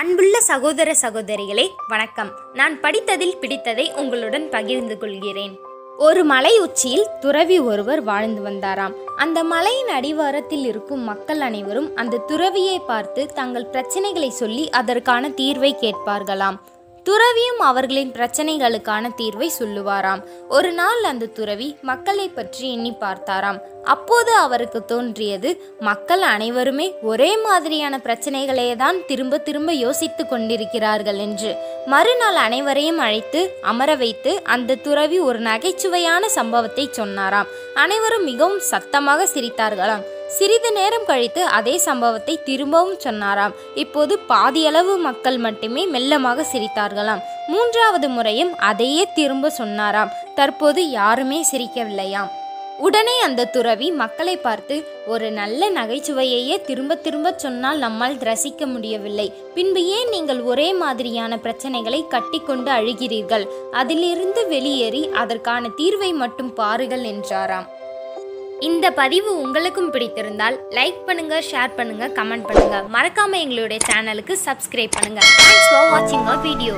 அன்புள்ள சகோதர சகோதரிகளே வணக்கம். நான் படித்ததில் பிடித்ததை உங்களுடன் பகிர்ந்து கொள்கிறேன். ஒரு மலை உச்சியில் துறவி ஒருவர் வாழ்ந்து வந்தாராம். அந்த மலையின் அடிவாரத்தில் இருக்கும் மக்கள் அனைவரும் அந்த துறவியை பார்த்து தங்கள் பிரச்சனைகளை சொல்லி அதற்கான தீர்வை கேட்பார்களாம். துறவியும் அவர்களின் பிரச்சனைகளுக்கான தீர்வை சொல்லுவாராம். ஒரு நாள் அந்த துறவி மக்களை பற்றி எண்ணி பார்த்தாராம். அப்போது அவருக்கு தோன்றியது மக்கள் அனைவருமே ஒரே மாதிரியான பிரச்சனைகளே தான் திரும்ப திரும்ப யோசித்து கொண்டிருக்கிறார்கள் என்று. மறுநாள் அனைவரையும் அழைத்து அமர வைத்து அந்த துறவி ஒரு நகைச்சுவையான சம்பவத்தை சொன்னாராம். அனைவரும் மிகவும் சத்தமாக சிரித்தார்களாம். சிறிது நேரம் கழித்து அதே சம்பவத்தை திரும்பவும் சொன்னாராம். இப்போது பாதியளவு மக்கள் மட்டுமே மெல்லமாக சிரித்தார்களாம். மூன்றாவது முறையும் அதையே திரும்ப சொன்னாராம். தற்போது யாருமே சிரிக்கவில்லையாம். உடனே அந்த துறவி மக்களை பார்த்து ஒரு நல்ல நகைச்சுவையையே திரும்ப திரும்ப சொன்னால் நம்மால் ரசிக்க முடியவில்லை. பின்பு ஏன் நீங்கள் ஒரே மாதிரியான பிரச்சனைகளை கட்டிக்கொண்டு அழுகிறீர்கள்? அதிலிருந்து வெளியேறி அதற்கான தீர்வை மட்டும் பாருங்கள் என்றாராம். இந்த பதிவு உங்களுக்கும் பிடித்திருந்தால் லைக் பண்ணுங்க ஷேர் பண்ணுங்க கமெண்ட் பண்ணுங்க. மறக்காம எங்களுடைய சேனலுக்கு சப்ஸ்கிரைப் பண்ணுங்க. தேங்க்ஸ் ஃபார் வாட்சிங் அவர் வீடியோ